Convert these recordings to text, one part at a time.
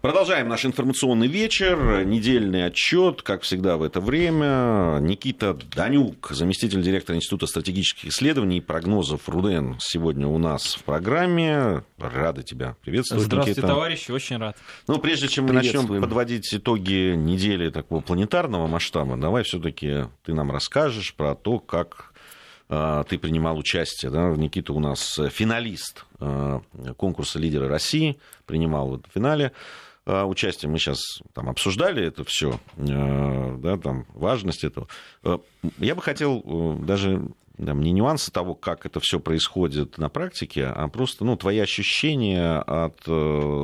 Продолжаем наш информационный вечер, недельный отчет, как всегда в это время. Никита Данюк, заместитель директора Института стратегических исследований и прогнозов РУДН, сегодня у нас в программе. Рада тебя приветствовать, Здравствуйте, Никита. товарищи, очень рад. Ну, прежде чем мы начнем подводить итоги недели такого планетарного масштаба, давай все-таки ты нам расскажешь про то, как э, ты принимал участие. Да? Никита у нас финалист э, конкурса «Лидеры России», принимал в этом финале э, участие. Мы сейчас там обсуждали это все, да, там, важность этого. Я бы хотел даже там, не нюансы того, как это все происходит на практике, а просто ну, твои ощущения от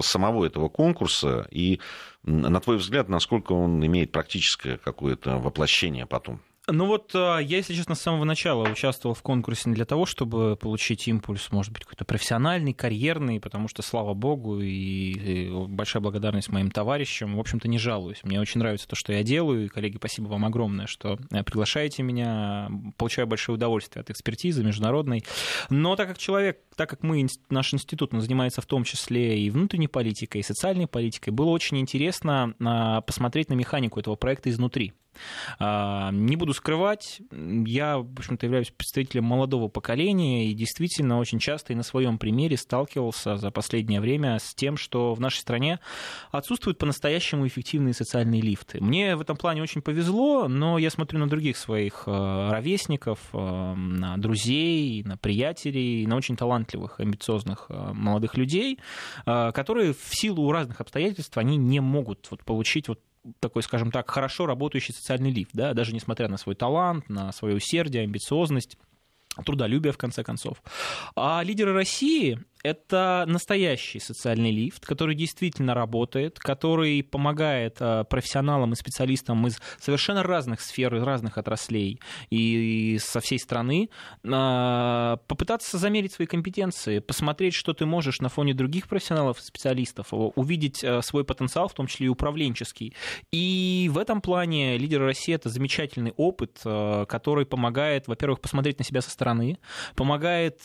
самого этого конкурса и, на твой взгляд, насколько он имеет практическое какое-то воплощение потом. Ну вот я, если честно, с самого начала участвовал в конкурсе не для того, чтобы получить импульс, может быть, какой-то профессиональный, карьерный, потому что, слава богу, и большая благодарность моим товарищам, в общем-то, не жалуюсь. Мне очень нравится то, что я делаю, и, коллеги, спасибо вам огромное, что приглашаете меня, получаю большое удовольствие от экспертизы международной. Но так как человек, так как мы, наш институт, он занимается в том числе и внутренней политикой, и социальной политикой, было очень интересно посмотреть на механику этого проекта изнутри. Не буду скрывать, я, в общем-то, являюсь представителем молодого поколения и действительно очень часто и на своем примере сталкивался за последнее время с тем, что в нашей стране отсутствуют по-настоящему эффективные социальные лифты. Мне в этом плане очень повезло, но я смотрю на других своих э, ровесников, э, на друзей, на приятелей, на очень талантливых, амбициозных молодых людей, которые в силу разных обстоятельств они не могут вот получить вот такой, скажем так, хорошо работающий социальный лифт, да, даже несмотря на свой талант, на свое усердие, амбициозность трудолюбие, в конце концов. А лидеры России это настоящий социальный лифт, который действительно работает, который помогает э, профессионалам и специалистам из совершенно разных сфер, из разных отраслей и со всей страны э, попытаться замерить свои компетенции, посмотреть, что ты можешь на фоне других профессионалов и специалистов, увидеть э, свой потенциал, в том числе и управленческий. И в этом плане лидеры России это замечательный опыт, который помогает, во-первых, посмотреть на себя со стороны, помогает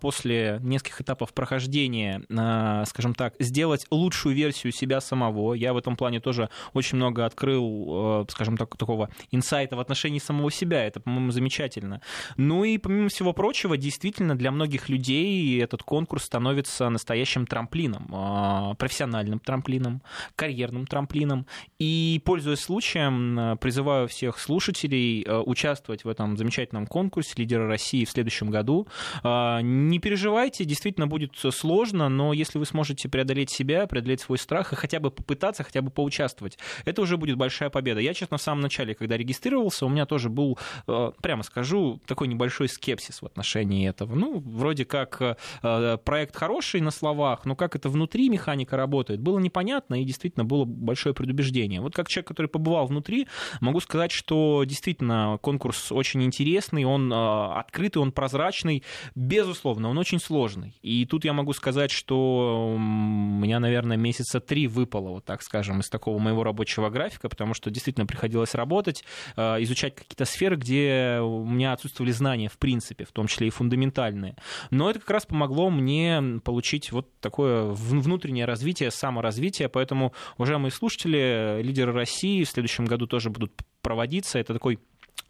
после нескольких этапов этапов прохождения, а, скажем так, сделать лучшую версию себя самого. Я в этом плане тоже очень много открыл, э, скажем так, такого инсайта в отношении самого себя. Это, по-моему, замечательно. Ну и, помимо всего прочего, действительно, для многих людей этот конкурс становится настоящим трамплином, а, профессиональным трамплином, карьерным трамплином. И, пользуясь случаем, призываю всех слушателей э, участвовать в этом замечательном конкурсе «Лидеры России» в следующем году. Не переживайте, действительно, действительно будет сложно, но если вы сможете преодолеть себя, преодолеть свой страх и хотя бы попытаться, хотя бы поучаствовать, это уже будет большая победа. Я, честно, в самом начале, когда регистрировался, у меня тоже был, э, прямо скажу, такой небольшой скепсис в отношении этого. Ну, вроде как э, проект хороший на словах, но как это внутри механика работает, было непонятно и действительно было большое предубеждение. Вот как человек, который побывал внутри, могу сказать, что действительно конкурс очень интересный, он э, открытый, он прозрачный, безусловно, он очень сложный. И тут я могу сказать, что у меня, наверное, месяца три выпало, вот так скажем, из такого моего рабочего графика, потому что действительно приходилось работать, э, изучать какие-то сферы, где у меня отсутствовали знания, в принципе, в том числе и фундаментальные. Но это как раз помогло мне получить вот такое внутреннее развитие, саморазвитие, поэтому, уважаемые слушатели, лидеры России в следующем году тоже будут проводиться. Это такой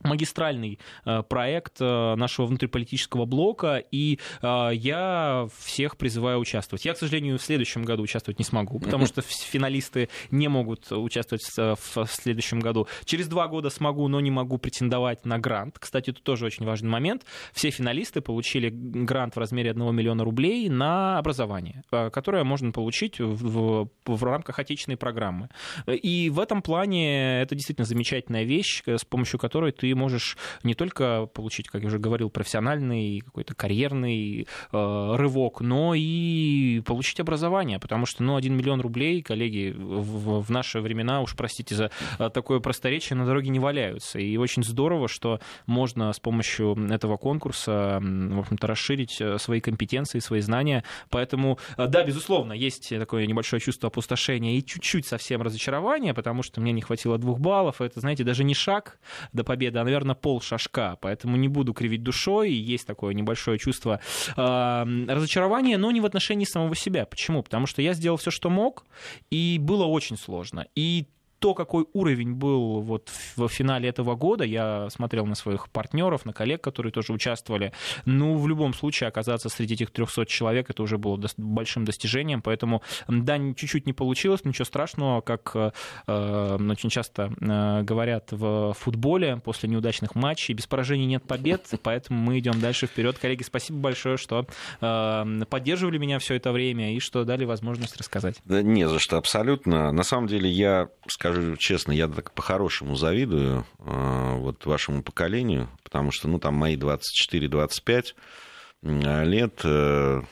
магистральный э, проект э, нашего внутриполитического блока, и э, я всех призываю участвовать. Я, к сожалению, в следующем году участвовать не смогу, потому что финалисты не могут участвовать в следующем году. Через два года смогу, но не могу претендовать на грант. Кстати, это тоже очень важный момент. Все финалисты получили грант в размере 1 миллиона рублей на образование, которое можно получить в, в, в рамках отечественной программы. И в этом плане это действительно замечательная вещь, с помощью которой ты можешь не только получить, как я уже говорил, профессиональный какой-то карьерный э, рывок, но и получить образование, потому что, ну, один миллион рублей, коллеги, в, в наши времена, уж простите за э, такое просторечие, на дороге не валяются. И очень здорово, что можно с помощью этого конкурса, в общем-то, расширить э, свои компетенции, свои знания. Поэтому, э, да, безусловно, есть такое небольшое чувство опустошения и чуть-чуть совсем разочарования, потому что мне не хватило двух баллов. Это, знаете, даже не шаг до победы, победа, а, наверное, пол шажка, поэтому не буду кривить душой, есть такое небольшое чувство э, разочарования, но не в отношении самого себя. Почему? Потому что я сделал все, что мог, и было очень сложно. И то, какой уровень был вот в финале этого года, я смотрел на своих партнеров, на коллег, которые тоже участвовали. Ну, в любом случае, оказаться среди этих 300 человек, это уже было большим достижением. Поэтому, да, чуть-чуть не получилось, ничего страшного, как э, очень часто э, говорят в футболе после неудачных матчей, без поражений нет побед, поэтому мы идем дальше вперед. Коллеги, спасибо большое, что э, поддерживали меня все это время и что дали возможность рассказать. Да не за что, абсолютно. На самом деле, я скажу скажу честно, я так по-хорошему завидую э, вот вашему поколению, потому что, ну, там мои 24-25 лет, э,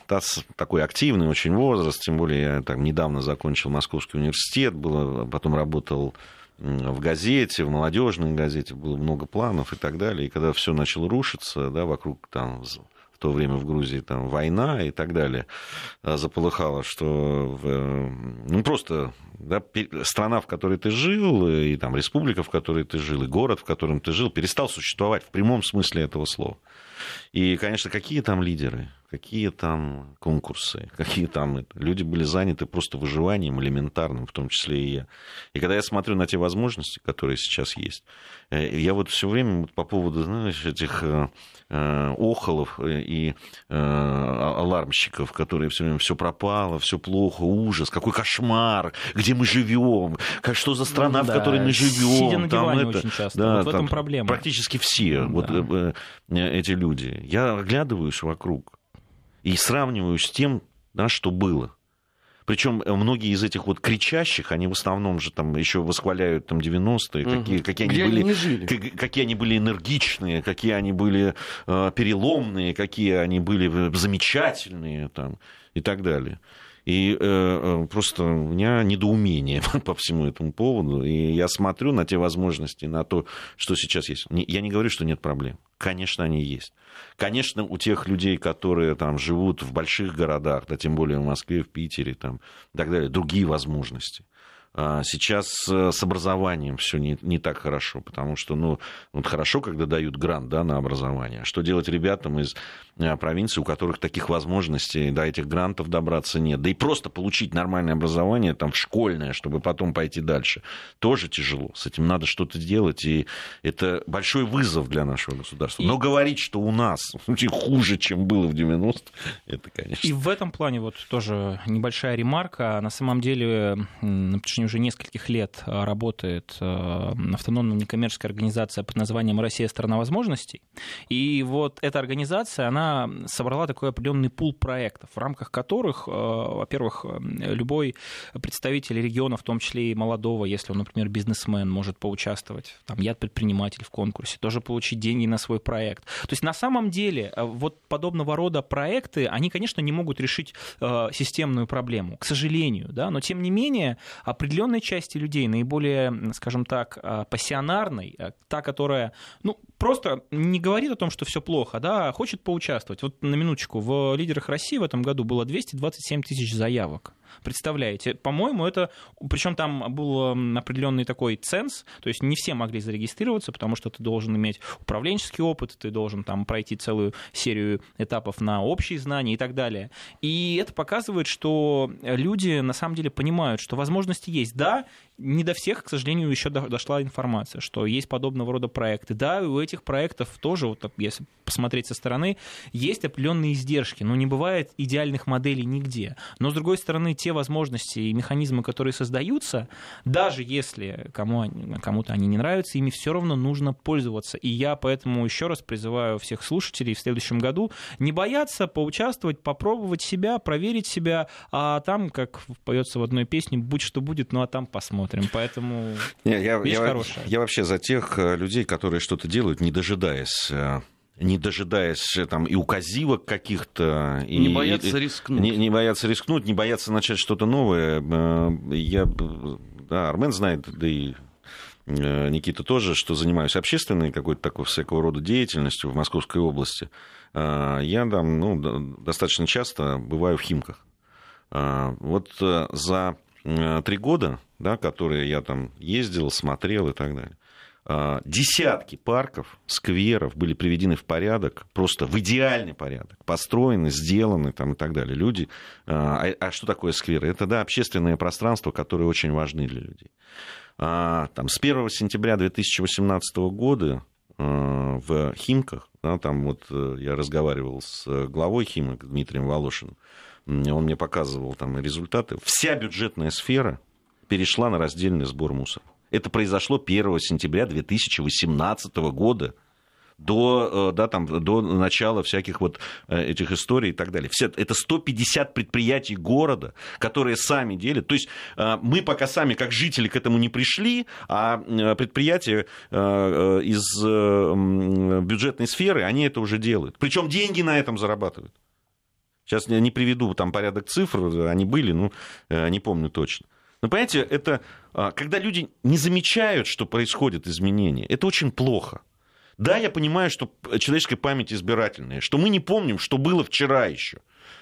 такой активный очень возраст, тем более я там недавно закончил Московский университет, было, потом работал в газете, в молодежной газете, было много планов и так далее. И когда все начало рушиться, да, вокруг там то время в Грузии там война и так далее а, заполыхала, что э, ну, просто да, страна, в которой ты жил, и там республика, в которой ты жил, и город, в котором ты жил, перестал существовать в прямом смысле этого слова. И, конечно, какие там лидеры, какие там конкурсы, какие там... Люди были заняты просто выживанием элементарным, в том числе и я. И когда я смотрю на те возможности, которые сейчас есть, э, я вот все время по поводу, знаешь, этих э, э, охолов и а, алармщиков, которые все время все пропало, все плохо, ужас, какой кошмар, где мы живем, что за страна, ну, да. в которой мы живем. Сидя на диване это, очень часто. Да, вот в этом проблема. Практически все да. вот, эти люди. Я оглядываюсь вокруг и сравниваю с тем, да, что было. Причем э, многие из этих вот кричащих, они в основном же там еще восхваляют там 90-е, угу. какие, какие, они были, они жили? какие они были энергичные, какие они были э, переломные, какие они были замечательные там, и так далее. И э, э просто у меня недоумение по всему этому поводу. И я смотрю на те возможности, на то, что сейчас есть. Я не говорю, что нет проблем. Конечно, они есть. Конечно, у тех людей, которые там живут в больших городах, да, тем более в Москве, в Питере там, и так далее, другие возможности. А сейчас с образованием все не, не так хорошо, потому что, ну, вот хорошо, когда дают грант да, на образование. А что делать ребятам из э, провинции, у которых таких возможностей до этих грантов добраться нет? Да и просто получить нормальное образование, там, школьное, чтобы потом пойти дальше, тоже тяжело. С этим надо что-то делать, и это большой вызов для нашего государства. Но говорить, что у нас хуже, чем было в 90 это, конечно... И в этом плане вот тоже небольшая ремарка. На самом деле, на протяжении протяжении уже нескольких лет э, работает э, автономная некоммерческая организация под названием «Россия – страна возможностей». И вот эта организация, она собрала такой определенный пул проектов, в рамках которых, э, во-первых, любой представитель региона, в том числе и молодого, если он, например, бизнесмен, может поучаствовать, там, я предприниматель в конкурсе, тоже получить деньги на свой проект. То есть на самом деле вот подобного рода проекты, они, конечно, не могут решить системную проблему, к сожалению, да, но тем не менее определенные определенной части людей, наиболее, скажем так, а, пассионарной, а, та, которая, ну, просто не говорит о том, что все плохо, да, а хочет поучаствовать. Вот на минуточку, в «Лидерах России» в этом году было 227 тысяч заявок. Представляете? По-моему, это... Причем там был определенный такой ценз, то есть не все могли зарегистрироваться, потому что ты должен иметь управленческий опыт, ты должен там пройти целую серию этапов на общие знания и так далее. И это показывает, что люди на самом деле понимают, что возможности есть. Да, не до всех, к сожалению, еще дошла информация, что есть подобного рода проекты. Да, у этих проектов тоже, вот, если посмотреть со стороны, есть определенные издержки, но не бывает идеальных моделей нигде. Но, с другой стороны, те возможности и механизмы, которые создаются, даже если кому, кому-то они не нравятся, ими все равно нужно пользоваться. И я поэтому еще раз призываю всех слушателей в следующем году не бояться поучаствовать, попробовать себя, проверить себя, а там, как поется в одной песне, будь что будет, ну а там посмотрим смотрим, поэтому Не, я, вещь я, хорошая. Я вообще за тех э, людей, которые что-то делают, не дожидаясь э, не дожидаясь э, там и указивок каких-то. Не и, боятся рискнуть. Не, не боятся рискнуть, не боятся начать что-то новое. Я, да, Армен знает, да и Никита тоже, что занимаюсь общественной какой-то такой всякого рода деятельностью в Московской области. Я там ну, достаточно часто бываю в Химках. Вот за три года да, которые я там ездил, смотрел и так далее. а, десятки парков, скверов были приведены в порядок, просто в идеальный порядок, построены, сделаны там, и так далее. Люди, а, а, а что такое скверы? Это, да, общественное пространство, которое очень важны для людей. А, там, с 1 сентября 2018 года в Химках, да, там вот э, я разговаривал с главой Химок Дмитрием Волошиным, он мне показывал там результаты, вся бюджетная сфера перешла на раздельный сбор мусора. Это произошло 1 сентября 2018 года до, э, да, там, до начала всяких вот э, этих историй и так далее. Все, это 150 предприятий города, которые сами делят. То есть э, мы пока сами как жители к этому не пришли, а предприятия из бюджетной сферы, они это уже делают. Причем деньги на этом зарабатывают. Сейчас я не приведу там порядок цифр, они были, ну, не помню точно. Но понимаете, это а, когда люди не замечают, что происходят изменения, это очень плохо. Да, я понимаю, что человеческая память избирательная, что мы не помним, что было вчера еще.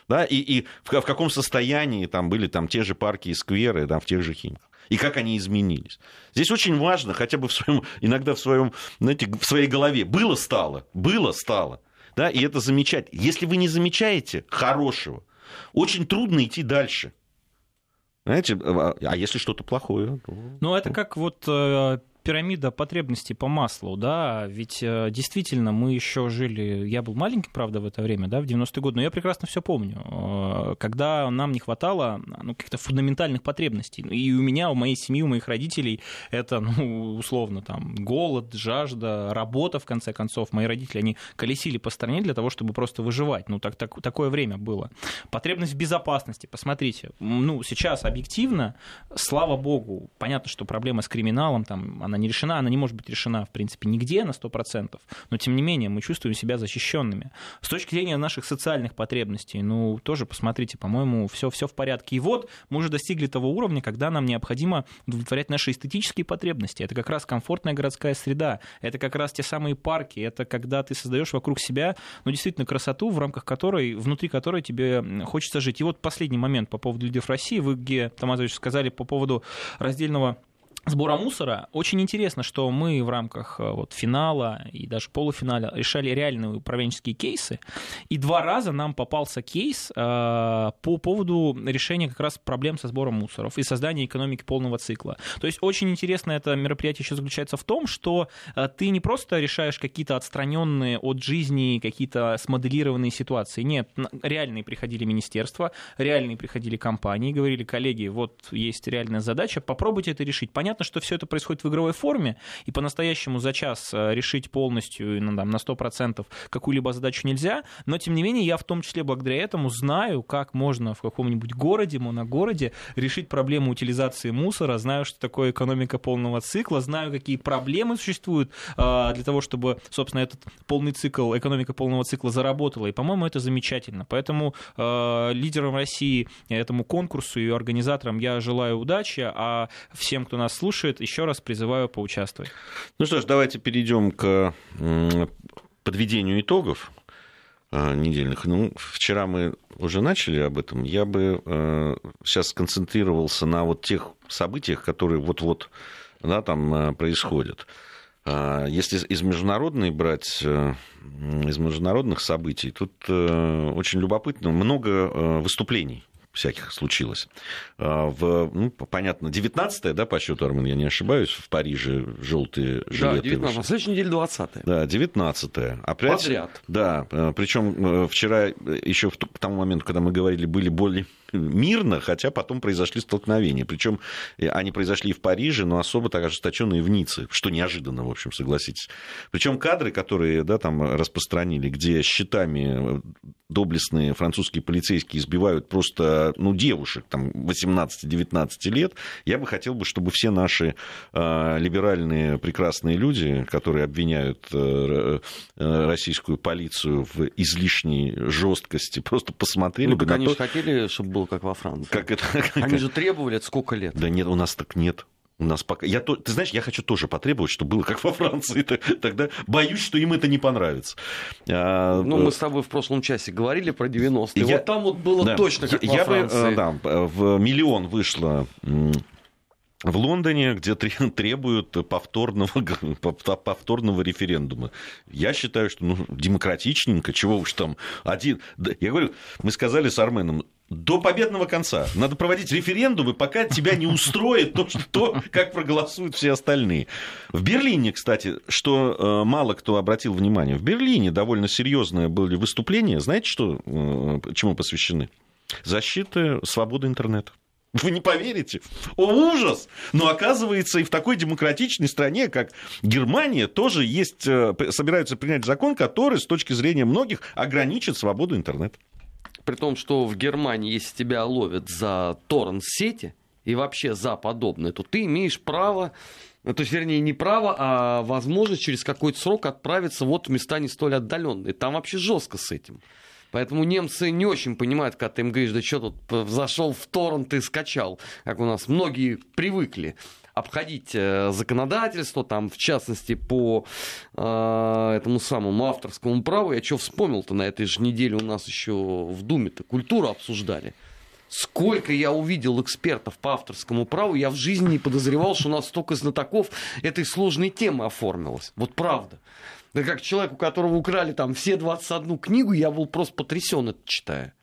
Да, и, и в, в каком состоянии там были там, те же парки и скверы да, в тех же химках. И как они изменились. Здесь очень важно хотя бы в своем, иногда в, своем, знаете, в своей голове. Было стало, было стало. Да, и это замечать. Если вы не замечаете хорошего, очень трудно идти дальше. Знаете, а, а если что-то плохое? То... Ну, это как вот э, пирамида потребностей по маслу, да, ведь э, действительно мы еще жили, я был маленький, правда, в это время, да, в 90-е годы, но я прекрасно все помню, э, когда нам не хватало ну, каких-то фундаментальных потребностей, и у меня, у моей семьи, у моих родителей это, ну, условно, там, голод, жажда, работа, в конце концов, мои родители, они колесили по стране для того, чтобы просто выживать, ну, так, так, такое время было. Потребность в безопасности, посмотрите, ну, сейчас объективно, слава богу, понятно, что проблема с криминалом, там, она не решена, она не может быть решена, в принципе, нигде на 100%, но, тем не менее, мы чувствуем себя защищенными. С точки зрения наших социальных потребностей, ну, тоже посмотрите, по-моему, все, все в порядке. И вот мы уже достигли того уровня, когда нам необходимо удовлетворять наши эстетические потребности. Это как раз комфортная городская среда, это как раз те самые парки, это когда ты создаешь вокруг себя, ну, действительно, красоту, в рамках которой, внутри которой тебе хочется жить. И вот последний момент по поводу людей в России. Вы, Ге Тамазович, сказали по поводу раздельного сбора мусора. Очень интересно, что мы в рамках э, вот, финала и даже полуфинала решали реальные управленческие кейсы, и два раза нам попался кейс э, по поводу решения как раз проблем со сбором мусоров и создания экономики полного цикла. То есть очень интересно это мероприятие еще заключается в том, что э, ты не просто решаешь какие-то отстраненные от жизни, какие-то смоделированные ситуации. Нет, реальные приходили министерства, реальные приходили компании, говорили, коллеги, вот есть реальная задача, попробуйте это решить. Понятно, Понятно, что все это происходит в игровой форме, и по-настоящему за час э, решить полностью ну, там, на 100% какую-либо задачу нельзя, но тем не менее я в том числе благодаря этому знаю, как можно в каком-нибудь городе, моногороде решить проблему утилизации мусора, знаю, что такое экономика полного цикла, знаю, какие проблемы существуют э, для того, чтобы, собственно, этот полный цикл, экономика полного цикла заработала, и, по-моему, это замечательно. Поэтому э, лидерам России, этому конкурсу и организаторам я желаю удачи, а всем, кто нас слушает, еще раз призываю поучаствовать. Ну что ж, давайте перейдем к подведению итогов э, недельных. Ну, вчера мы уже начали об этом. Я бы э, сейчас сконцентрировался на вот тех событиях, которые вот-вот да, там э, происходят. Если из международной брать, из международных событий, тут очень любопытно, много выступлений всяких случилось. А, в, ну, понятно, 19-е, да, по счету, Армен, я не ошибаюсь, в Париже желтые жилеты. Да, 19 на следующей неделе 20-е. Да, 19-е. Опять, Подряд. Да, э, причем э, вчера, э, еще в, к тому моменту, когда мы говорили, были более мирно, хотя потом произошли столкновения. Причем они произошли и в Париже, но особо так ожесточенные в Ницце, что неожиданно, в общем, согласитесь. Причем кадры, которые да, там распространили, где щитами доблестные французские полицейские избивают просто ну, девушек там, 18-19 лет, я бы хотел, бы, чтобы все наши э, либеральные прекрасные люди, которые обвиняют э, э российскую полицию в излишней жесткости, просто посмотрели ну, бы на они то... хотели, чтобы было как во Франции. Как это? Они же требовали это сколько лет? Да нет, у нас так нет. У нас пока... я то... Ты знаешь, я хочу тоже потребовать, чтобы было как во Франции. Тогда боюсь, что им это не понравится. А... Ну, мы с тобой в прошлом часе говорили про 90-е. Я... Вот там вот было да. точно как я, во я Франции. Бы, да, в миллион вышло в Лондоне, где требуют повторного, повторного референдума. Я считаю, что ну, демократичненько, чего уж там один... Я говорю, мы сказали с Арменом, до победного конца. Надо проводить референдумы, пока тебя не устроит то, что, то, как проголосуют все остальные. В Берлине, кстати, что э, мало кто обратил внимание, в Берлине довольно серьезное были выступления. Знаете, что, э, чему посвящены? Защита свободы интернета. Вы не поверите. О, ужас! Но оказывается, и в такой демократичной стране, как Германия, тоже есть, э, собираются принять закон, который, с точки зрения многих, ограничит свободу интернета. При том, что в Германии, если тебя ловят за торрент-сети и вообще за подобное, то ты имеешь право то есть, вернее, не право, а возможность через какой-то срок отправиться вот в места не столь отдаленные. Там вообще жестко с этим. Поэтому немцы не очень понимают, когда ты им говоришь, да что тут, зашел в торрент и скачал, как у нас многие привыкли обходить э, законодательство, там, в частности, по э, этому самому авторскому праву. Я что вспомнил-то на этой же неделе у нас еще в Думе-то культуру обсуждали. Сколько я увидел экспертов по авторскому праву, я в жизни не подозревал, что у нас столько знатоков этой сложной темы оформилось. Вот правда. Да как человек, у которого украли там все 21 книгу, я был просто потрясен это читая.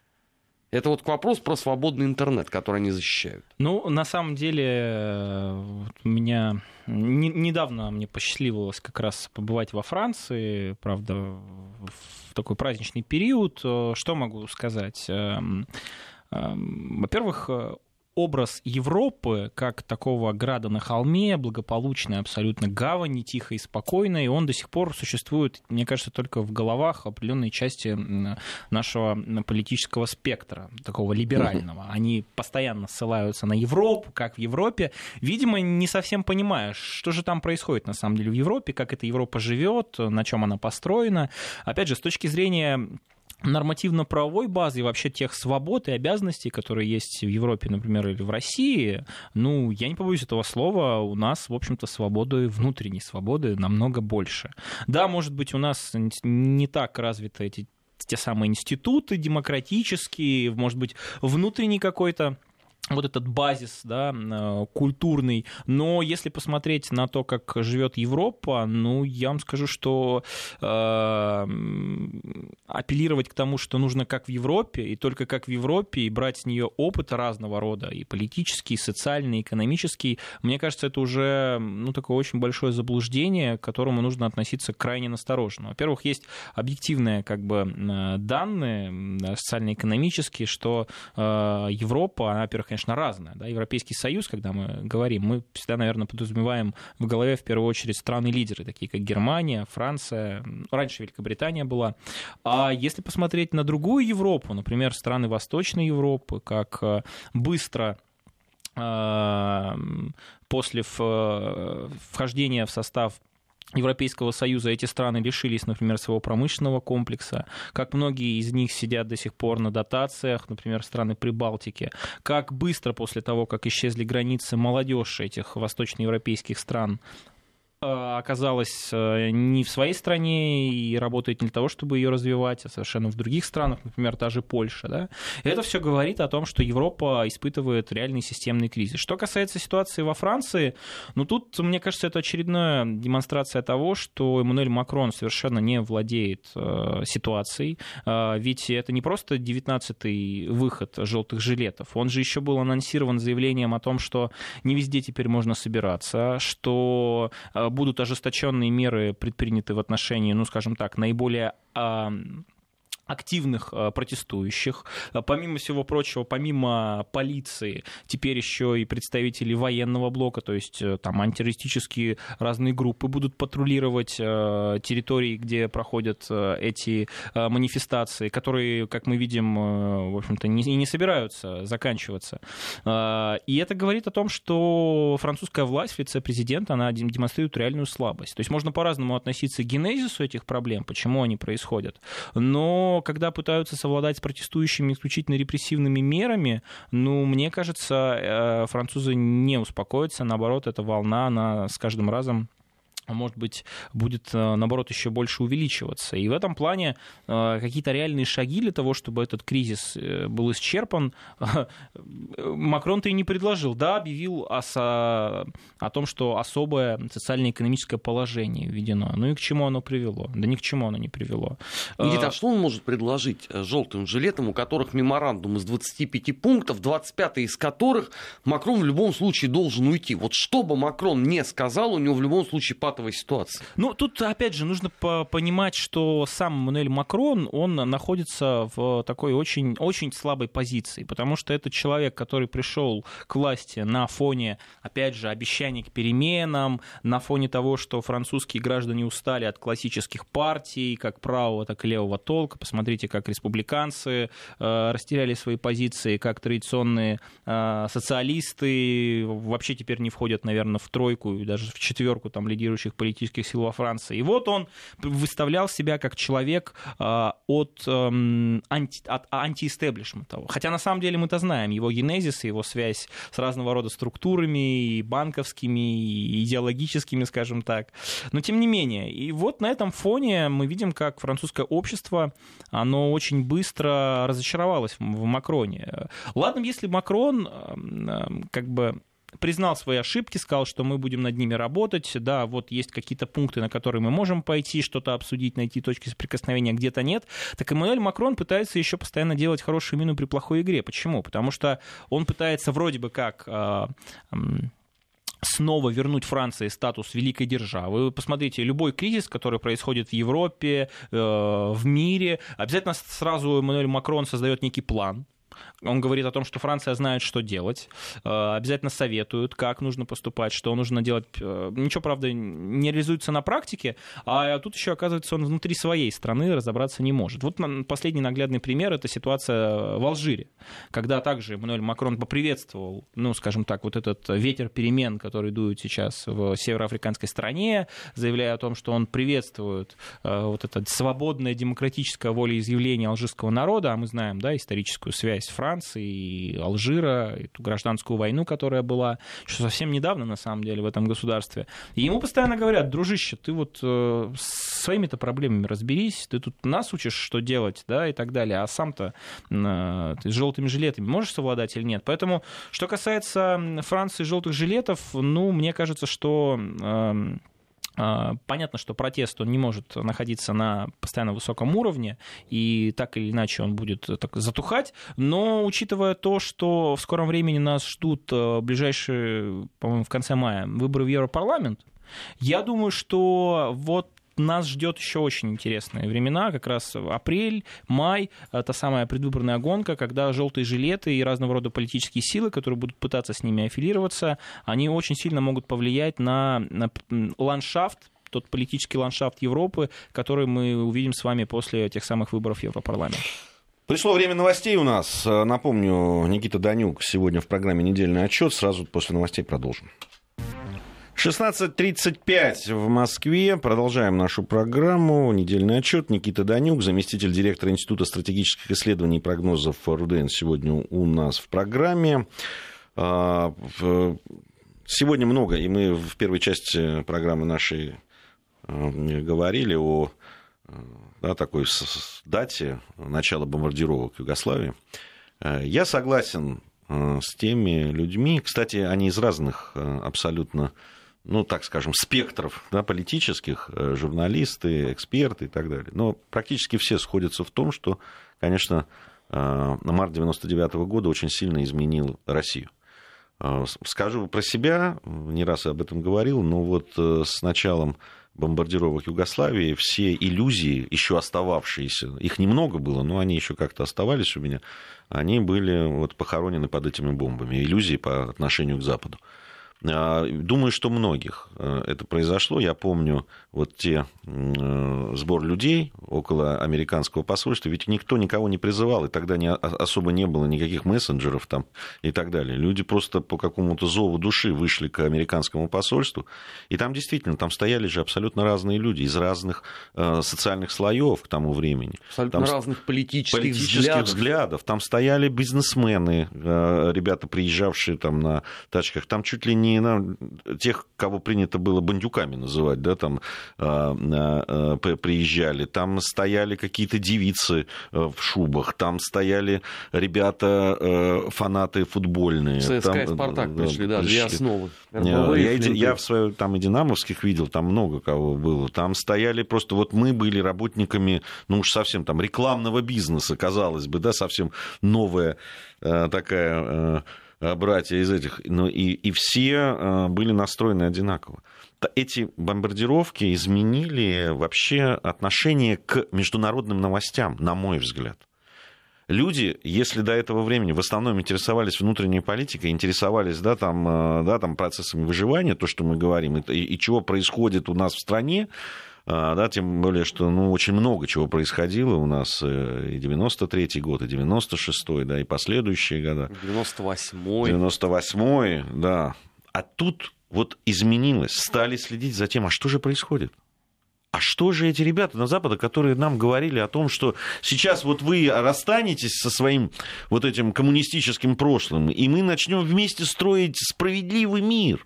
Это вот вопрос про свободный интернет, который они защищают. Ну, на самом деле, э, у меня недавно мне посчастливилось как раз побывать во Франции, правда, в такой праздничный период. Э, что могу сказать? Эм, эм, во-первых, образ Европы как такого града на холме, благополучной абсолютно гавани, тихой и спокойной, он до сих пор существует, мне кажется, только в головах определенной части нашего политического спектра, такого либерального. Они постоянно ссылаются на Европу, как в Европе, видимо, не совсем понимая, что же там происходит на самом деле в Европе, как эта Европа живет, на чем она построена. Опять же, с точки зрения нормативно-правовой базы и вообще тех свобод и обязанностей, которые есть в Европе, например, или в России, ну, я не побоюсь этого слова, у нас, в общем-то, свободы, внутренней свободы намного больше. Да, может быть, у нас не так развиты эти те самые институты демократические, может быть, внутренний какой-то вот этот базис да, э, культурный. Но если посмотреть на то, как живет Европа, ну, я вам скажу, что э, апеллировать к тому, что нужно как в Европе, и только как в Европе, и брать с нее опыт разного рода, и политический, и социальный, и экономический, мне кажется, это уже ну, такое очень большое заблуждение, к которому нужно относиться крайне настороженно. Во-первых, есть объективные как бы, э, данные социально-экономические, что э, Европа, она, во-первых, конечно, разная. Да? Европейский Союз, когда мы говорим, мы всегда, наверное, подразумеваем в голове в первую очередь страны-лидеры, такие как Германия, Франция, раньше Великобритания была. А если посмотреть на другую Европу, например, страны Восточной Европы, как э, быстро э, после вхождения в состав Европейского Союза эти страны лишились, например, своего промышленного комплекса, как многие из них сидят до сих пор на дотациях, например, страны Прибалтики, как быстро после того, как исчезли границы, молодежь этих восточноевропейских стран оказалась э, не в своей стране и работает не для того, чтобы ее развивать, а совершенно в других странах, например, та же Польша. Да? И это все говорит о том, что Европа испытывает реальный системный кризис. Что касается ситуации во Франции, ну тут, мне кажется, это очередная демонстрация того, что Эммануэль Макрон совершенно не владеет э, ситуацией. Э, ведь это не просто 19-й выход желтых жилетов, он же еще был анонсирован заявлением о том, что не везде теперь можно собираться, что э, будут ожесточенные меры предприняты в отношении, ну, скажем так, наиболее активных э, протестующих. Э, помимо всего прочего, помимо полиции, теперь еще и представители военного блока, то есть э, там антитеррористические разные группы будут патрулировать территории, где проходят эти манифестации, которые, как мы видим, в общем-то, не, не собираются заканчиваться. И это говорит о том, что французская власть в лице президента, она демонстрирует реальную слабость. То есть можно по-разному относиться к генезису этих проблем, почему они происходят, но когда пытаются совладать с протестующими исключительно репрессивными мерами, ну, мне кажется, э, французы не успокоятся, наоборот, эта волна, она с каждым разом может быть, будет, э, наоборот, еще больше увеличиваться. И в этом плане э, какие-то реальные шаги для того, чтобы этот кризис э, был исчерпан, Макрон-то и не предложил. Да, объявил о, о том, что особое социально-экономическое положение введено. Ну и к чему оно привело? Да ни к чему оно не привело. Никита, а что он может предложить желтым жилетам, у которых меморандум из 25 пунктов, 25 из которых Макрон в любом случае должен уйти? Вот что бы Макрон не сказал, у него в любом случае патовый патовой ситуации. Ну, тут, опять же, нужно понимать, что сам Мануэль Макрон, он находится в такой очень, очень слабой позиции, потому что это человек, который пришел к власти на фоне, опять же, обещаний к переменам, на фоне того, что французские граждане устали от классических партий, как правого, так и левого толка. Посмотрите, как республиканцы э, растеряли свои позиции, как традиционные э, социалисты вообще теперь не входят, наверное, в тройку и даже в четверку там лидирующих действующих политических сил во Франции. И вот он выставлял себя как человек э, от, э, анти, от антиэстеблишмента. Хотя на самом деле мы-то знаем его генезис, его связь с разного рода структурами, и банковскими, и идеологическими, скажем так. Но тем не менее. И вот на этом фоне мы видим, как французское общество, оно очень быстро разочаровалось в Макроне. Ладно, если Макрон как бы признал свои ошибки, сказал, что мы будем над ними работать. Да, вот есть какие-то пункты, на которые мы можем пойти, что-то обсудить, найти точки соприкосновения, где-то нет. Так Эммануэль Макрон пытается еще постоянно делать хорошую мину при плохой игре. Почему? Потому что он пытается вроде бы как а, снова вернуть Франции статус великой державы. Вы посмотрите, любой кризис, который происходит в Европе, э, в мире, обязательно сразу Эммануэль Макрон создает некий план, он говорит о том, что Франция знает, что делать, э, обязательно советуют, как нужно поступать, что нужно делать. Э, ничего, правда, не реализуется на практике, а тут еще, оказывается, он внутри своей страны разобраться не может. Вот последний наглядный пример — это ситуация в Алжире, когда также Эммануэль Макрон поприветствовал, ну, скажем так, вот этот ветер перемен, который дует сейчас в североафриканской стране, заявляя о том, что он приветствует э, вот это свободное демократическое волеизъявление алжирского народа, а мы знаем, да, историческую связь Франции Франции, и Алжира, эту гражданскую войну, которая была что совсем недавно, на самом деле, в этом государстве. И ему постоянно говорят, дружище, ты вот э, своими-то проблемами разберись, ты тут нас учишь, что делать, да, и так далее, а сам-то э, ты с желтыми жилетами можешь совладать или нет. Поэтому, что касается Франции желтых жилетов, ну, мне кажется, что э, понятно, что протест он не может находиться на постоянно высоком уровне, и так или иначе он будет так затухать, но учитывая то, что в скором времени нас ждут э, ближайшие, по-моему, в конце мая выборы в Европарламент, я думаю, что вот нас ждет еще очень интересные времена, как раз апрель, май, та самая предвыборная гонка, когда желтые жилеты и разного рода политические силы, которые будут пытаться с ними аффилироваться, они очень сильно могут повлиять на, на ландшафт тот политический ландшафт Европы, который мы увидим с вами после тех самых выборов в Европарламент. Пришло время новостей у нас. Напомню, Никита Данюк сегодня в программе «Недельный отчет». Сразу после новостей продолжим. 16.35 в Москве. Продолжаем нашу программу. Недельный отчет. Никита Данюк, заместитель директора Института стратегических исследований и прогнозов РУДН, сегодня у нас в программе. А, сегодня много, и мы в первой части программы нашей а, говорили о да, такой дате начала бомбардировок Югославии. А, я согласен с теми людьми, кстати, они из разных абсолютно ну, так скажем, спектров да, политических, э, журналисты, эксперты и так далее. Но практически все сходятся в том, что, конечно, э, март 99 года очень сильно изменил Россию. Э, скажу про себя, не раз об этом говорил, но вот с началом бомбардировок Югославии все иллюзии, еще остававшиеся, их немного было, но они еще как-то оставались у меня, они были вот похоронены под этими бомбами, иллюзии по отношению к Западу. А, думаю, что многих э, это произошло. Я помню вот те э, сбор людей около американского посольства, ведь никто никого не призывал, и тогда не, особо не было никаких мессенджеров там и так далее. Люди просто по какому-то зову души вышли к американскому посольству, и там действительно, там стояли же абсолютно разные люди из разных э, социальных слоев к тому времени. Абсолютно там разных политических, политических взглядов. взглядов. Там стояли бизнесмены, ребята, приезжавшие там на тачках, там чуть ли не не на тех, кого принято было бандюками называть, да, там а, а, приезжали, там стояли какие-то девицы в шубах, там стояли ребята, фанаты футбольные. ЦСКА там, и Спартак пришли, да, две основы. Я, я в своем, там и Динамовских видел, там много кого было. Там стояли просто, вот мы были работниками, ну уж совсем там рекламного бизнеса, казалось бы, да, совсем новая такая Э, братья из этих, но и, и все э, были настроены одинаково. Эти бомбардировки изменили вообще отношение к международным новостям, на мой взгляд. Люди, если до этого времени в основном интересовались внутренней политикой, интересовались да, там, э, да, там, процессами выживания, то, что мы говорим, и, и чего происходит у нас в стране, да, тем более, что ну, очень много чего происходило у нас э, и 93-й год, и 96-й, да, и последующие года. 98-й. 98-й, да. А тут вот изменилось, стали следить за тем, а что же происходит? А что же эти ребята на Западе, которые нам говорили о том, что сейчас вот вы расстанетесь со своим вот этим коммунистическим прошлым, и мы начнем вместе строить справедливый мир.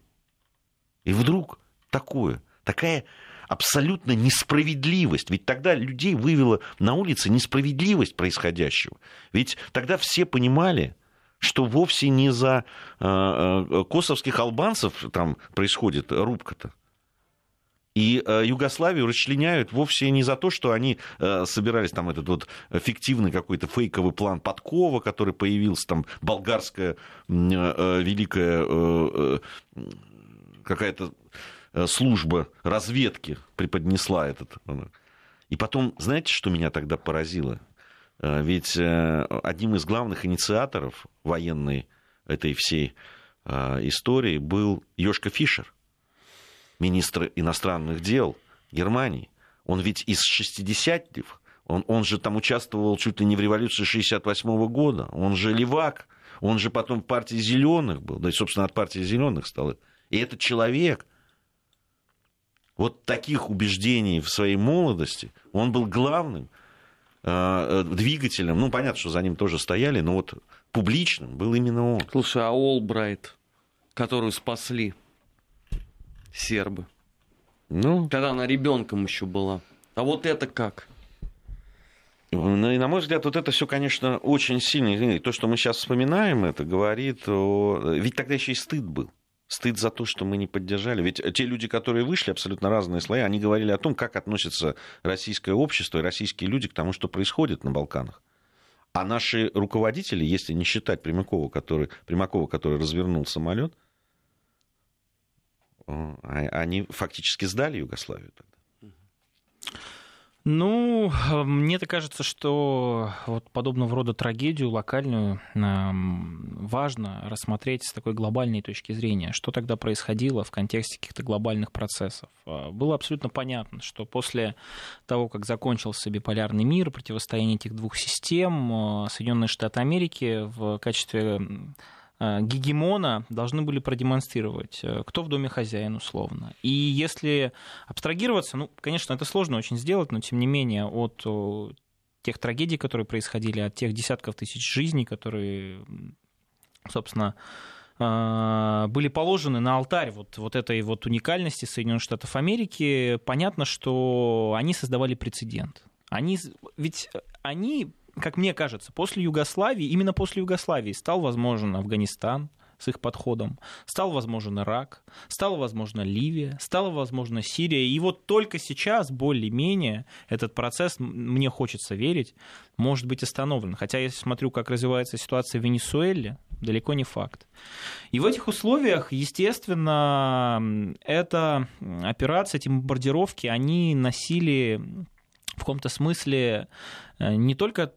И вдруг такое, такая абсолютно несправедливость. Ведь тогда людей вывела на улице несправедливость происходящего. Ведь тогда все понимали, что вовсе не за э, э, косовских албанцев там происходит рубка-то. И э, Югославию расчленяют вовсе не за то, что они собирались там этот вот фиктивный какой-то фейковый план Подкова, который появился, там болгарская великая какая-то служба разведки преподнесла этот. И потом, знаете, что меня тогда поразило? Э, ведь э, одним из главных инициаторов военной этой всей истории был Йошка Фишер, министр иностранных дел Германии. Он ведь из 60-х, он, он же там участвовал чуть ли не в революции 68 -го года, он же левак, он же потом в партии зеленых был, да и, собственно, от партии зеленых стал. И этот человек вот таких убеждений в своей молодости, он был главным э, двигателем, ну, понятно, что за ним тоже стояли, но вот публичным был именно он. Слушай, а Олбрайт, которую спасли сербы, ну, когда она ребенком еще была, а вот это как? Ну, и, на мой взгляд, вот это все, конечно, очень сильно. То, что мы сейчас вспоминаем, это говорит о... Ведь тогда еще и стыд был стыд за то, что мы не поддержали. Ведь те люди, которые вышли, абсолютно разные слои, они говорили о том, как относится российское общество и российские люди к тому, что происходит на Балканах. А наши руководители, если не считать Примакова, который, Примакова, который развернул самолет, а, они фактически сдали Югославию тогда. Ну, мне так кажется, что вот подобного рода трагедию локальную важно рассмотреть с такой глобальной точки зрения. Что тогда происходило в контексте каких-то глобальных процессов? А, было абсолютно понятно, что после того, как закончился биполярный мир, противостояние этих двух систем, а, Соединенные Штаты Америки в качестве гегемона должны были продемонстрировать, э, кто в доме хозяин условно. И если абстрагироваться, ну, конечно, это сложно очень сделать, но тем не менее от тех трагедий, которые происходили, от тех десятков тысяч жизней, которые, собственно, э, были положены на алтарь вот, вот этой вот уникальности Соединенных Штатов Америки, понятно, что они создавали прецедент. Они, ведь они как мне кажется, после Югославии, именно после Югославии стал возможен Афганистан с их подходом, стал возможен Ирак, стала возможна Ливия, стала возможна Сирия. И вот только сейчас, более-менее, этот процесс, мне хочется верить, может быть остановлен. Хотя я смотрю, как развивается ситуация в Венесуэле, далеко не факт. И в этих условиях, естественно, эта операция, эти бомбардировки, они носили в каком-то смысле э, не только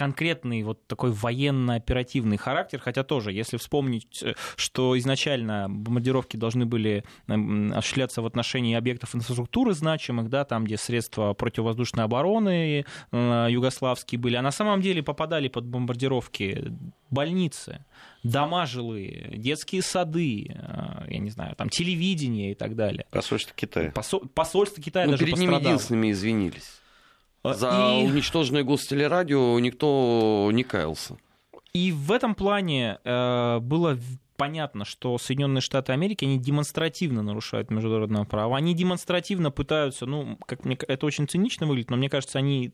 конкретный вот такой военно-оперативный характер, хотя тоже, если вспомнить, э, что изначально бомбардировки должны были эм, осуществляться в отношении объектов инфраструктуры значимых, да, там, где средства противовоздушной обороны э, югославские были, а на самом деле попадали под бомбардировки больницы, дома жилые, детские сады, э, я не знаю, там телевидение и так далее. Посольство Китая. Посол... Посольство Китая ну, даже перед пострадало. ними единственными извинились. А, За и... уничтоженное гостелерадио никто не каялся. И в этом плане э, было понятно, что Соединенные Штаты Америки, они демонстративно нарушают международное право, они демонстративно пытаются, ну, как мне, это очень цинично выглядит, но мне кажется, они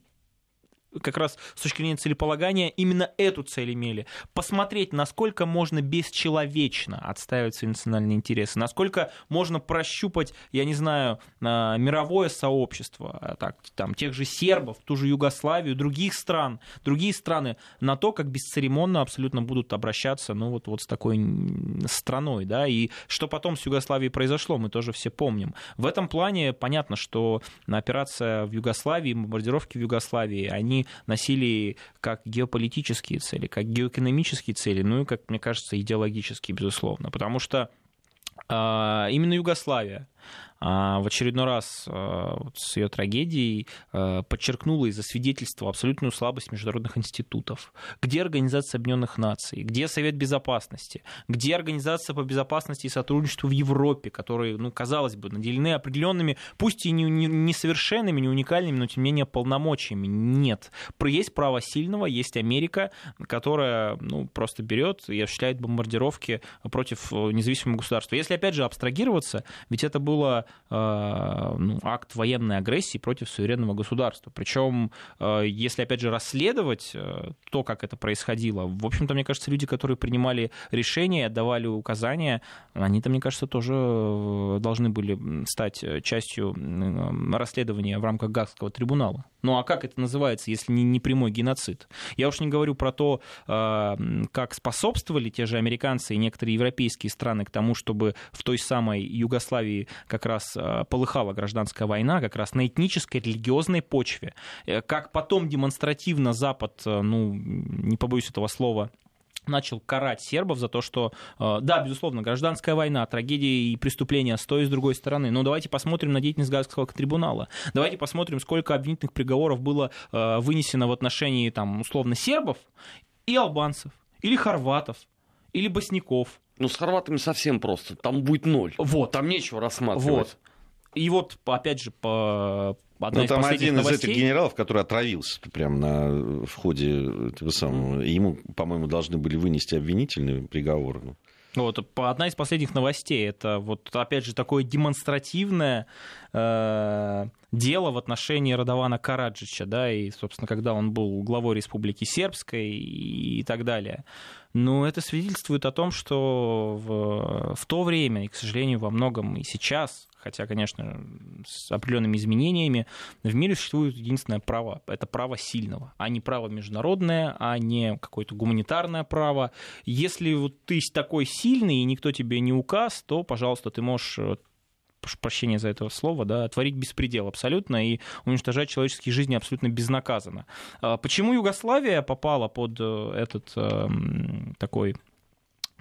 как раз с точки зрения целеполагания именно эту цель имели. Посмотреть, насколько можно бесчеловечно отстаивать свои национальные интересы, насколько можно прощупать, я не знаю, а, мировое сообщество, а, так, там, тех же сербов, ту же Югославию, других стран, другие страны на то, как бесцеремонно абсолютно будут обращаться ну, вот, вот с такой страной. Да? И что потом с Югославией произошло, мы тоже все помним. В этом плане понятно, что операция в Югославии, бомбардировки в Югославии, они носили как геополитические цели, как геоэкономические цели, ну и, как мне кажется, идеологические, безусловно. Потому что а, именно Югославия а, в очередной раз а, с ее трагедией а, подчеркнула и засвидетельствовала абсолютную слабость международных институтов. Где Организация Объединенных Наций? Где Совет Безопасности? Где Организация по безопасности и сотрудничеству в Европе, которые, ну, казалось бы, наделены определенными, пусть и не, не, уникальными, но тем не менее полномочиями? Нет. Есть право сильного, есть Америка, которая ну, просто берет и осуществляет бомбардировки против э, независимого государства. Если, опять же, абстрагироваться, ведь это было Э, ну, акт военной агрессии против суверенного государства. Причем, э, если, опять же, расследовать э, то, как это происходило, в общем-то, мне кажется, люди, которые принимали решения, давали указания, они-то, мне кажется, тоже должны были стать частью расследования в рамках Гагского трибунала. Ну а как это называется, если не, не прямой геноцид? Я уж не говорю про то, как способствовали те же американцы и некоторые европейские страны к тому, чтобы в той самой Югославии как раз э, полыхала гражданская война, как раз на этнической, религиозной почве. Э, как потом демонстративно Запад, э, ну, не побоюсь этого слова, начал карать сербов за то, что, да, безусловно, гражданская война, трагедии и преступления с той и с другой стороны, но давайте посмотрим на деятельность Гаагского трибунала. Давайте посмотрим, сколько обвинительных приговоров было вынесено в отношении, там, условно, сербов и албанцев, или хорватов, или босняков. Ну, с хорватами совсем просто. Там будет ноль. Вот. Там нечего рассматривать. Вот. И вот, опять же, по Одна ну, там один новостей... из этих генералов, который отравился прямо на, в ходе этого самого, ему, по-моему, должны были вынести обвинительный приговор. Ну. Вот, одна из последних новостей, это вот опять же такое демонстративное э, дело в отношении Радована Караджича, да, и, собственно, когда он был главой Республики Сербской и, и так далее. Но это свидетельствует о том, что в, в то время, и, к сожалению, во многом и сейчас, хотя, конечно, с определенными изменениями, в мире существует единственное право. Это право сильного, а не право международное, а не какое-то гуманитарное право. Если вот ты такой сильный, и никто тебе не указ, то, пожалуйста, ты можешь прошу прощения за это слово, да, творить беспредел абсолютно и уничтожать человеческие жизни абсолютно безнаказанно. А почему Югославия попала под э, этот эм, такой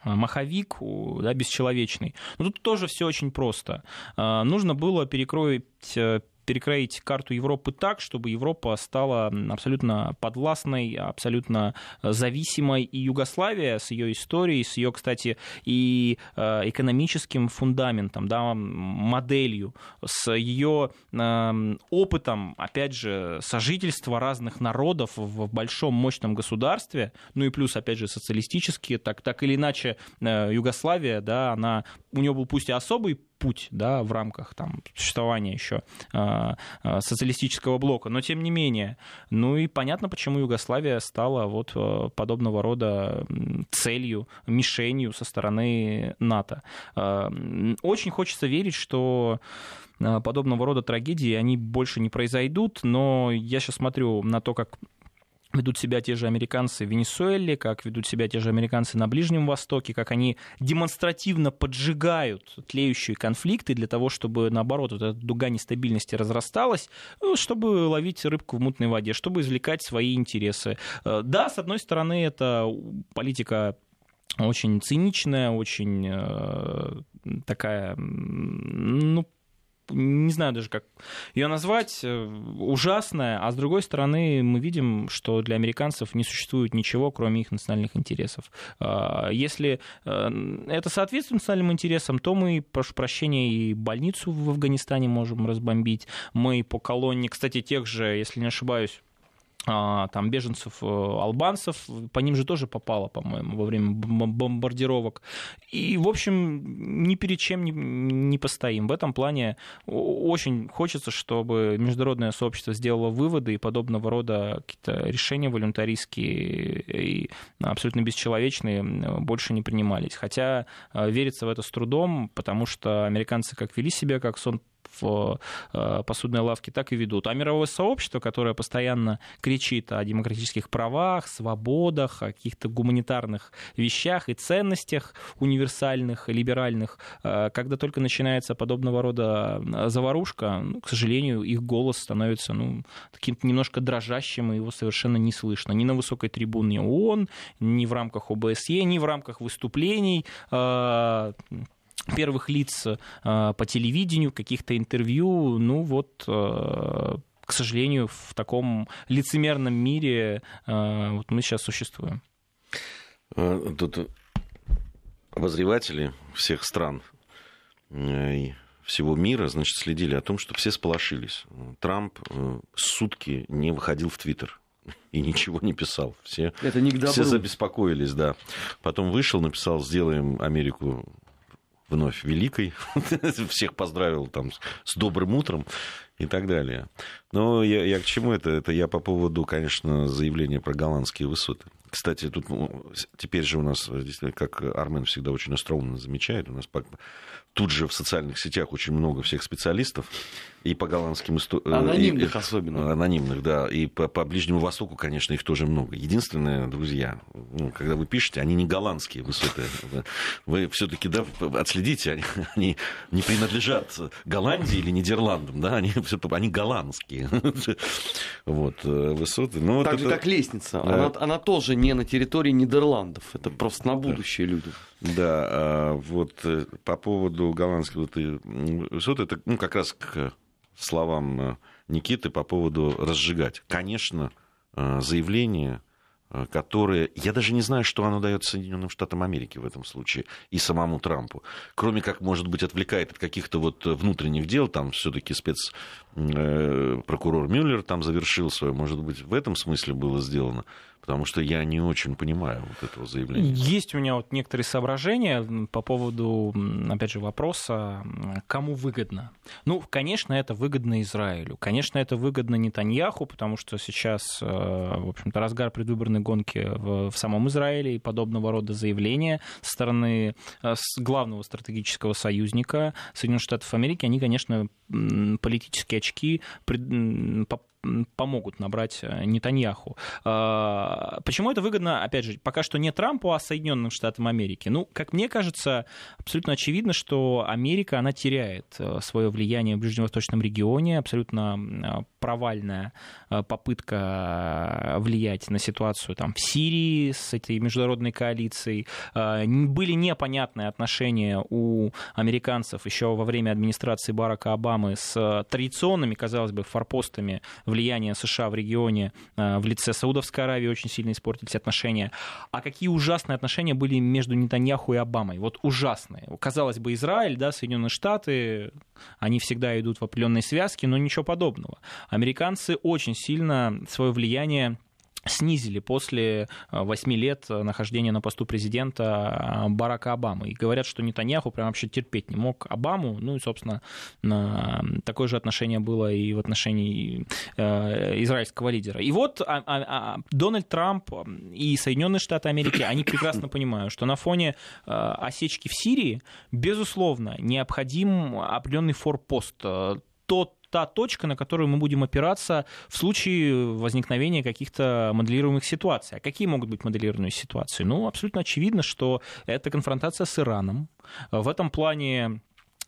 маховик, да, бесчеловечный. Но тут тоже все очень просто. А, нужно было перекроить э, перекроить карту Европы так, чтобы Европа стала абсолютно подвластной, абсолютно зависимой. И Югославия с ее историей, с ее, кстати, и э, экономическим фундаментом, да, моделью, с ее эм, опытом, опять же, сожительства разных народов в большом мощном государстве, ну и плюс, опять же, социалистические, так, так или иначе, э, Югославия, да, она, у нее был пусть и особый путь да, в рамках там, существования еще а, а, социалистического блока, но тем не менее. Ну и понятно, почему Югославия стала вот а, подобного рода целью, мишенью со стороны НАТО. Очень хочется верить, что подобного рода трагедии, они больше не произойдут, но я сейчас смотрю на то, как ведут себя те же американцы в Венесуэле, как ведут себя те же американцы на Ближнем Востоке, как они демонстративно поджигают тлеющие конфликты для того, чтобы, наоборот, вот эта дуга нестабильности разрасталась, ну, чтобы ловить рыбку в мутной воде, чтобы извлекать свои интересы. Э, да, с одной стороны, это политика очень циничная, очень э, такая, ну, не знаю даже, как ее назвать, э, ужасная, а с другой стороны мы видим, что для американцев не существует ничего, кроме их национальных интересов. А, если э, это соответствует национальным интересам, то мы, прошу прощения, и больницу в Афганистане можем разбомбить, мы по колонне, кстати, тех же, если не ошибаюсь, там беженцев э, албанцев, по ним же тоже попало, по-моему, во время бомбардировок. И, в общем, ни перед чем не, не постоим. В этом плане очень хочется, чтобы международное сообщество сделало выводы и подобного рода какие-то решения волюнтаристские и абсолютно бесчеловечные больше не принимались. Хотя э, верится в это с трудом, потому что американцы как вели себя, как сон в э, посудной лавке, так и ведут. А мировое сообщество, которое постоянно кричит о демократических правах, свободах, о каких-то гуманитарных вещах и ценностях универсальных, либеральных, э, когда только начинается подобного рода э, заварушка, ну, к сожалению, их голос становится ну, каким-то немножко дрожащим, и его совершенно не слышно. Ни на высокой трибуне ООН, ни в рамках ОБСЕ, ни в рамках выступлений первых лиц э, по телевидению, каких-то интервью, ну вот э, к сожалению, в таком лицемерном мире э, вот мы сейчас существуем. Тут обозреватели всех стран и всего мира, значит, следили о том, что все сполошились. Трамп сутки не выходил в Твиттер и ничего не писал. Все, Это не все забеспокоились, да. Потом вышел, написал, сделаем Америку вновь великой. Всех поздравил там с добрым утром и так далее. Но я, я к чему это? Это я по поводу, конечно, заявления про голландские высоты. Кстати, тут ну, теперь же у нас, как Армен всегда очень остроумно замечает, у нас тут же в социальных сетях очень много всех специалистов, и по голландским историям... Анонимных и, особенно. Анонимных, да. И по, по Ближнему Востоку, конечно, их тоже много. Единственное, друзья, ну, когда вы пишете, они не голландские высоты. Вы все-таки да, отследите, они, они не принадлежат Голландии или Нидерландам, да, они, они голландские. Вот, э, высоты. Ну, так вот же, это... как лестница. Да. Она, она тоже не на территории Нидерландов. Это просто на будущее да. люди. Да, а вот э, по поводу голландских вот, это ну, как раз к словам э, Никиты по поводу разжигать. Конечно, э, заявление, которое... Я даже не знаю, что оно дает Соединенным Штатам Америки в этом случае и самому Трампу. Кроме как, может быть, отвлекает от каких-то вот внутренних дел, там все-таки спецпрокурор Мюллер там завершил свое, может быть, в этом смысле было сделано потому что я не очень понимаю вот этого заявления. Есть у меня вот некоторые соображения по поводу, опять же, вопроса, кому выгодно. Ну, конечно, это выгодно Израилю. Конечно, это выгодно Нетаньяху, потому что сейчас, э, в общем-то, разгар предвыборной гонки в, в самом Израиле и подобного рода заявления со стороны э, главного стратегического союзника Соединенных Штатов Америки, они, конечно, политические очки помогут набрать э, Нетаньяху. А, почему это выгодно, опять же, пока что не Трампу, а Соединенным Штатам Америки? Ну, как мне кажется, абсолютно очевидно, что Америка, она теряет э, свое влияние в ближневосточном регионе, абсолютно э, провальная попытка влиять на ситуацию там, в Сирии с этой международной коалицией. Были непонятные отношения у американцев еще во время администрации Барака Обамы с традиционными, казалось бы, форпостами в влияние США в регионе э, в лице Саудовской Аравии очень сильно испортились отношения. А какие ужасные отношения были между Нетаньяху и Обамой? Вот ужасные. Казалось бы, Израиль, да, Соединенные Штаты, они всегда идут в определенной связке, но ничего подобного. Американцы очень сильно свое влияние снизили после 8 э, лет нахождения на посту президента э, Барака Обамы. И говорят, что Нетаньяху прям вообще терпеть не мог Обаму. Ну и, собственно, такое же отношение было и в отношении э, израильского лидера. И вот а, а, а, Дональд Трамп и Соединенные Штаты Америки, они прекрасно понимают, что на фоне осечки в Сирии, безусловно, необходим определенный форпост тот та точка, на которую мы будем опираться в случае возникновения каких-то моделируемых ситуаций. А какие могут быть моделируемые ситуации? Ну, абсолютно очевидно, что это конфронтация с Ираном. В этом плане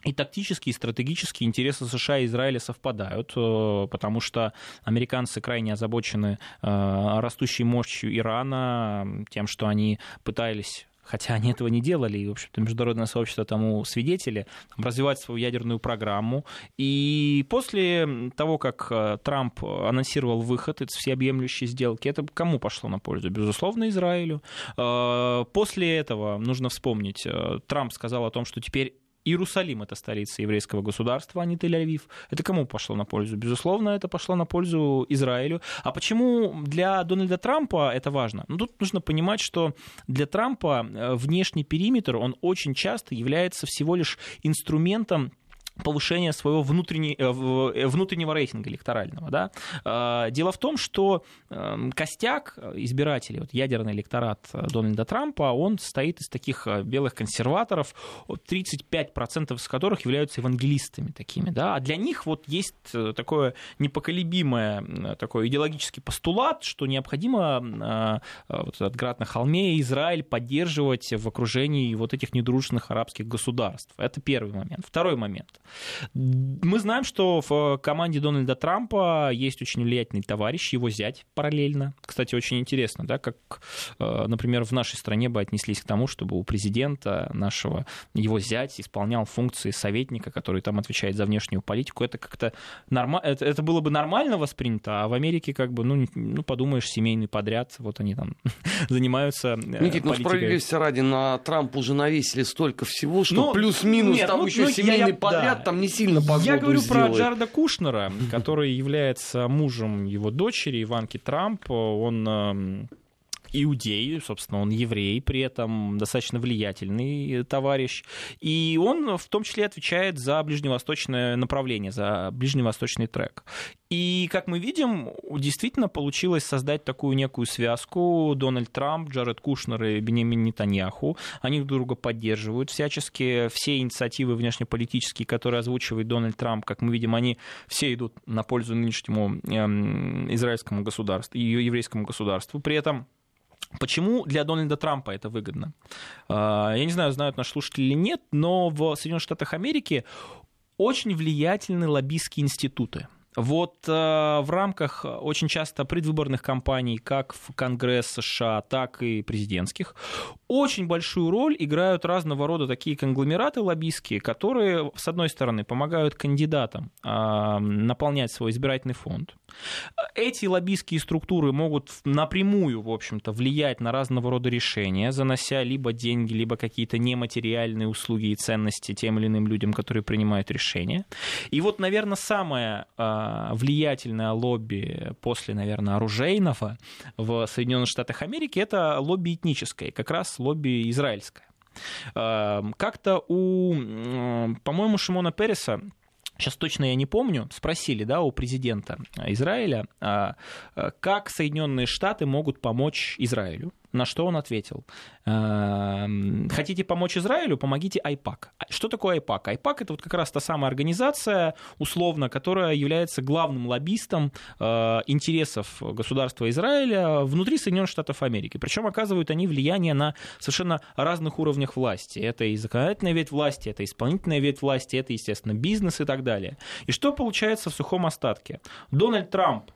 и тактические, и стратегические интересы США и Израиля совпадают, э, потому что американцы крайне озабочены э, растущей мощью Ирана, тем, что они пытались хотя они этого не делали, и, в общем-то, международное сообщество тому свидетели, развивать свою ядерную программу. И после того, как э, Трамп анонсировал выход из всеобъемлющей сделки, это кому пошло на пользу? Безусловно, Израилю. Э, после этого, нужно вспомнить, э, Трамп сказал о том, что теперь Иерусалим — это столица еврейского государства, а не Тель-Авив. Это кому пошло на пользу? Безусловно, это пошло на пользу Израилю. А почему для Дональда Трампа это важно? Ну, тут нужно понимать, что для Трампа э, внешний периметр, он очень часто является всего лишь инструментом повышения своего э, э, внутреннего рейтинга электорального. Да? А, дело в том, что эм, костяк избирателей, вот ядерный электорат Дональда Трампа, он состоит из таких э, белых консерваторов, 35% из которых являются евангелистами такими. Да? А для них вот есть такое непоколебимое такой идеологический постулат, что необходимо вот этот град на холме Израиль поддерживать в окружении вот этих недружественных арабских государств. Это первый момент. Второй момент. Мы знаем, что в команде Дональда Трампа есть очень влиятельный товарищ, его зять параллельно. Кстати, очень интересно, да, как, э, например, в нашей стране бы отнеслись к тому, чтобы у президента нашего его зять исполнял функции советника, который там отвечает за внешнюю политику. Это как-то норма... это, это было бы нормально воспринято, а в Америке как бы, ну, ну подумаешь, семейный подряд, вот они там занимаются э, Никит, ну справедливости ради, на Трампа уже навесили столько всего, что ну, плюс-минус там ну, еще ну, семейный я, подряд, да, там не сильно погоду Я говорю сделает. про Джареда Кушнера, который является мужем его дочери Иванки Трамп. Он эм, иудей, собственно, он еврей, при этом достаточно влиятельный товарищ. И он в том числе отвечает за ближневосточное направление, за ближневосточный трек. И, как мы видим, действительно получилось создать такую некую связку. Дональд Трамп, Джаред Кушнер и Бенемин Нетаньяху. Они друг друга поддерживают всячески. Все инициативы внешнеполитические, которые озвучивает Дональд Трамп, как мы видим, они все идут на пользу нынешнему эм, израильскому государству, еврейскому государству. При этом Почему для Дональда Трампа это выгодно? А, я не знаю, знают наши слушатели или нет, но в Соединенных Штатах Америки очень влиятельны лоббистские институты. Вот э, в рамках очень часто предвыборных кампаний, как в Конгресс США, так и президентских, очень большую роль играют разного рода такие конгломераты лоббистские, которые, с одной стороны, помогают кандидатам э, наполнять свой избирательный фонд. Эти лоббистские структуры могут напрямую, в общем-то, влиять на разного рода решения, занося либо деньги, либо какие-то нематериальные услуги и ценности тем или иным людям, которые принимают решения. И вот, наверное, самое э, влиятельное лобби после, наверное, оружейного в Соединенных Штатах Америки это лобби этническое, как раз лобби израильское. Э, как-то у, по-моему, Шимона Переса сейчас точно я не помню, спросили да, у президента Израиля, а, а, как Соединенные Штаты могут помочь Израилю. На что он ответил? «Эм, хотите помочь Израилю? Помогите IPAC. А что такое IPAC? IPAC это вот как раз та самая организация, условно, которая является главным лоббистом э, интересов государства Израиля внутри Соединенных Штатов Америки. Причем оказывают они влияние на совершенно разных уровнях власти. Это и законодательная ветвь власти, это исполнительная ветвь власти, это, естественно, бизнес и так далее. И что получается в сухом остатке? Дональд Трамп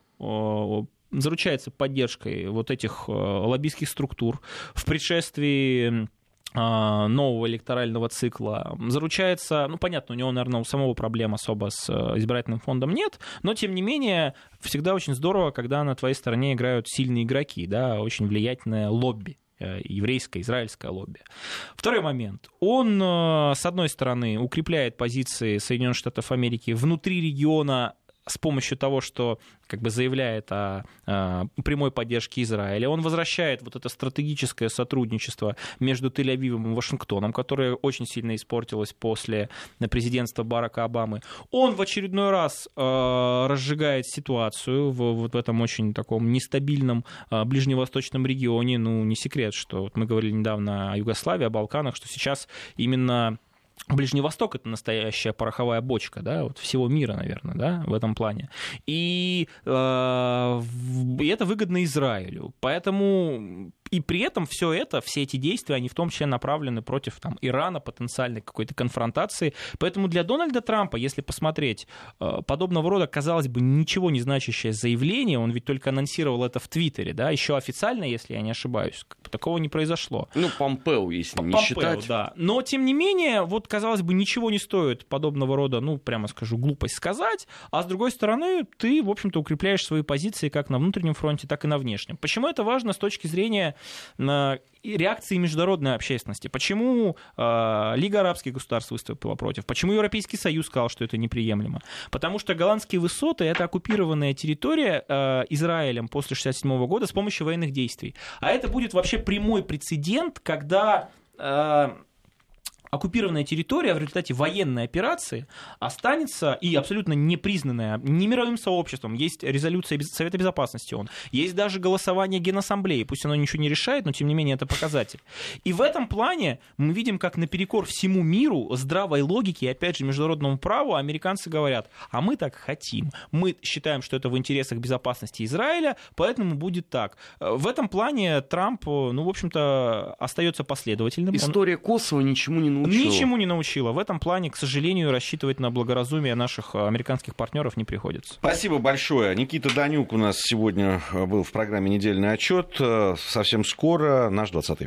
заручается поддержкой вот этих э, лоббистских структур в предшествии а, нового электорального цикла заручается, ну, понятно, у него, наверное, у самого проблем особо с э, избирательным фондом нет, но, тем не менее, всегда очень здорово, когда на твоей стороне играют сильные игроки, да, очень влиятельное лобби э, еврейское, израильское лобби. Второй момент. Он, с одной стороны, укрепляет позиции Соединенных Штатов Америки внутри региона с помощью того, что как бы заявляет о, о прямой поддержке Израиля, он возвращает вот это стратегическое сотрудничество между Тель-Авивом и Вашингтоном, которое очень сильно испортилось после президентства Барака Обамы. Он в очередной раз э, разжигает ситуацию в, вот в этом очень таком нестабильном э, ближневосточном регионе. Ну, не секрет, что вот мы говорили недавно о Югославии, о Балканах, что сейчас именно Ближний Восток это настоящая пороховая бочка, да, вот всего мира, наверное, да, в этом плане. И, э, и это выгодно Израилю. Поэтому и при этом все это, все эти действия, они в том числе направлены против там, Ирана, потенциальной какой-то конфронтации. Поэтому для Дональда Трампа, если посмотреть э, подобного рода, казалось бы, ничего не значащее заявление, он ведь только анонсировал это в Твиттере, да, еще официально, если я не ошибаюсь, такого не произошло. Ну, Помпео, если не Помпео, считать. да. Но, тем не менее, вот, казалось бы, ничего не стоит подобного рода, ну, прямо скажу, глупость сказать, а с другой стороны, ты, в общем-то, укрепляешь свои позиции как на внутреннем фронте, так и на внешнем. Почему это важно с точки зрения реакции международной общественности. Почему э, Лига арабских государств выступила против? Почему Европейский Союз сказал, что это неприемлемо? Потому что голландские высоты — это оккупированная территория э, Израилем после 1967 года с помощью военных действий. А это будет вообще прямой прецедент, когда... Э, оккупированная территория в результате военной операции останется и абсолютно непризнанная ни мировым сообществом. Есть резолюция Совета Безопасности ООН, есть даже голосование Генассамблеи. Пусть оно ничего не решает, но тем не менее это показатель. И в этом плане мы видим, как наперекор всему миру, здравой логике и, опять же, международному праву американцы говорят, а мы так хотим. Мы считаем, что это в интересах безопасности Израиля, поэтому будет так. В этом плане Трамп, ну, в общем-то, остается последовательным. История Косово ничему не научила. Ничему не научила. В этом плане, к сожалению, рассчитывать на благоразумие наших э, американских партнеров не приходится. Спасибо большое. Никита Данюк у нас сегодня э, был в программе «Недельный отчет». Э, совсем скоро наш 20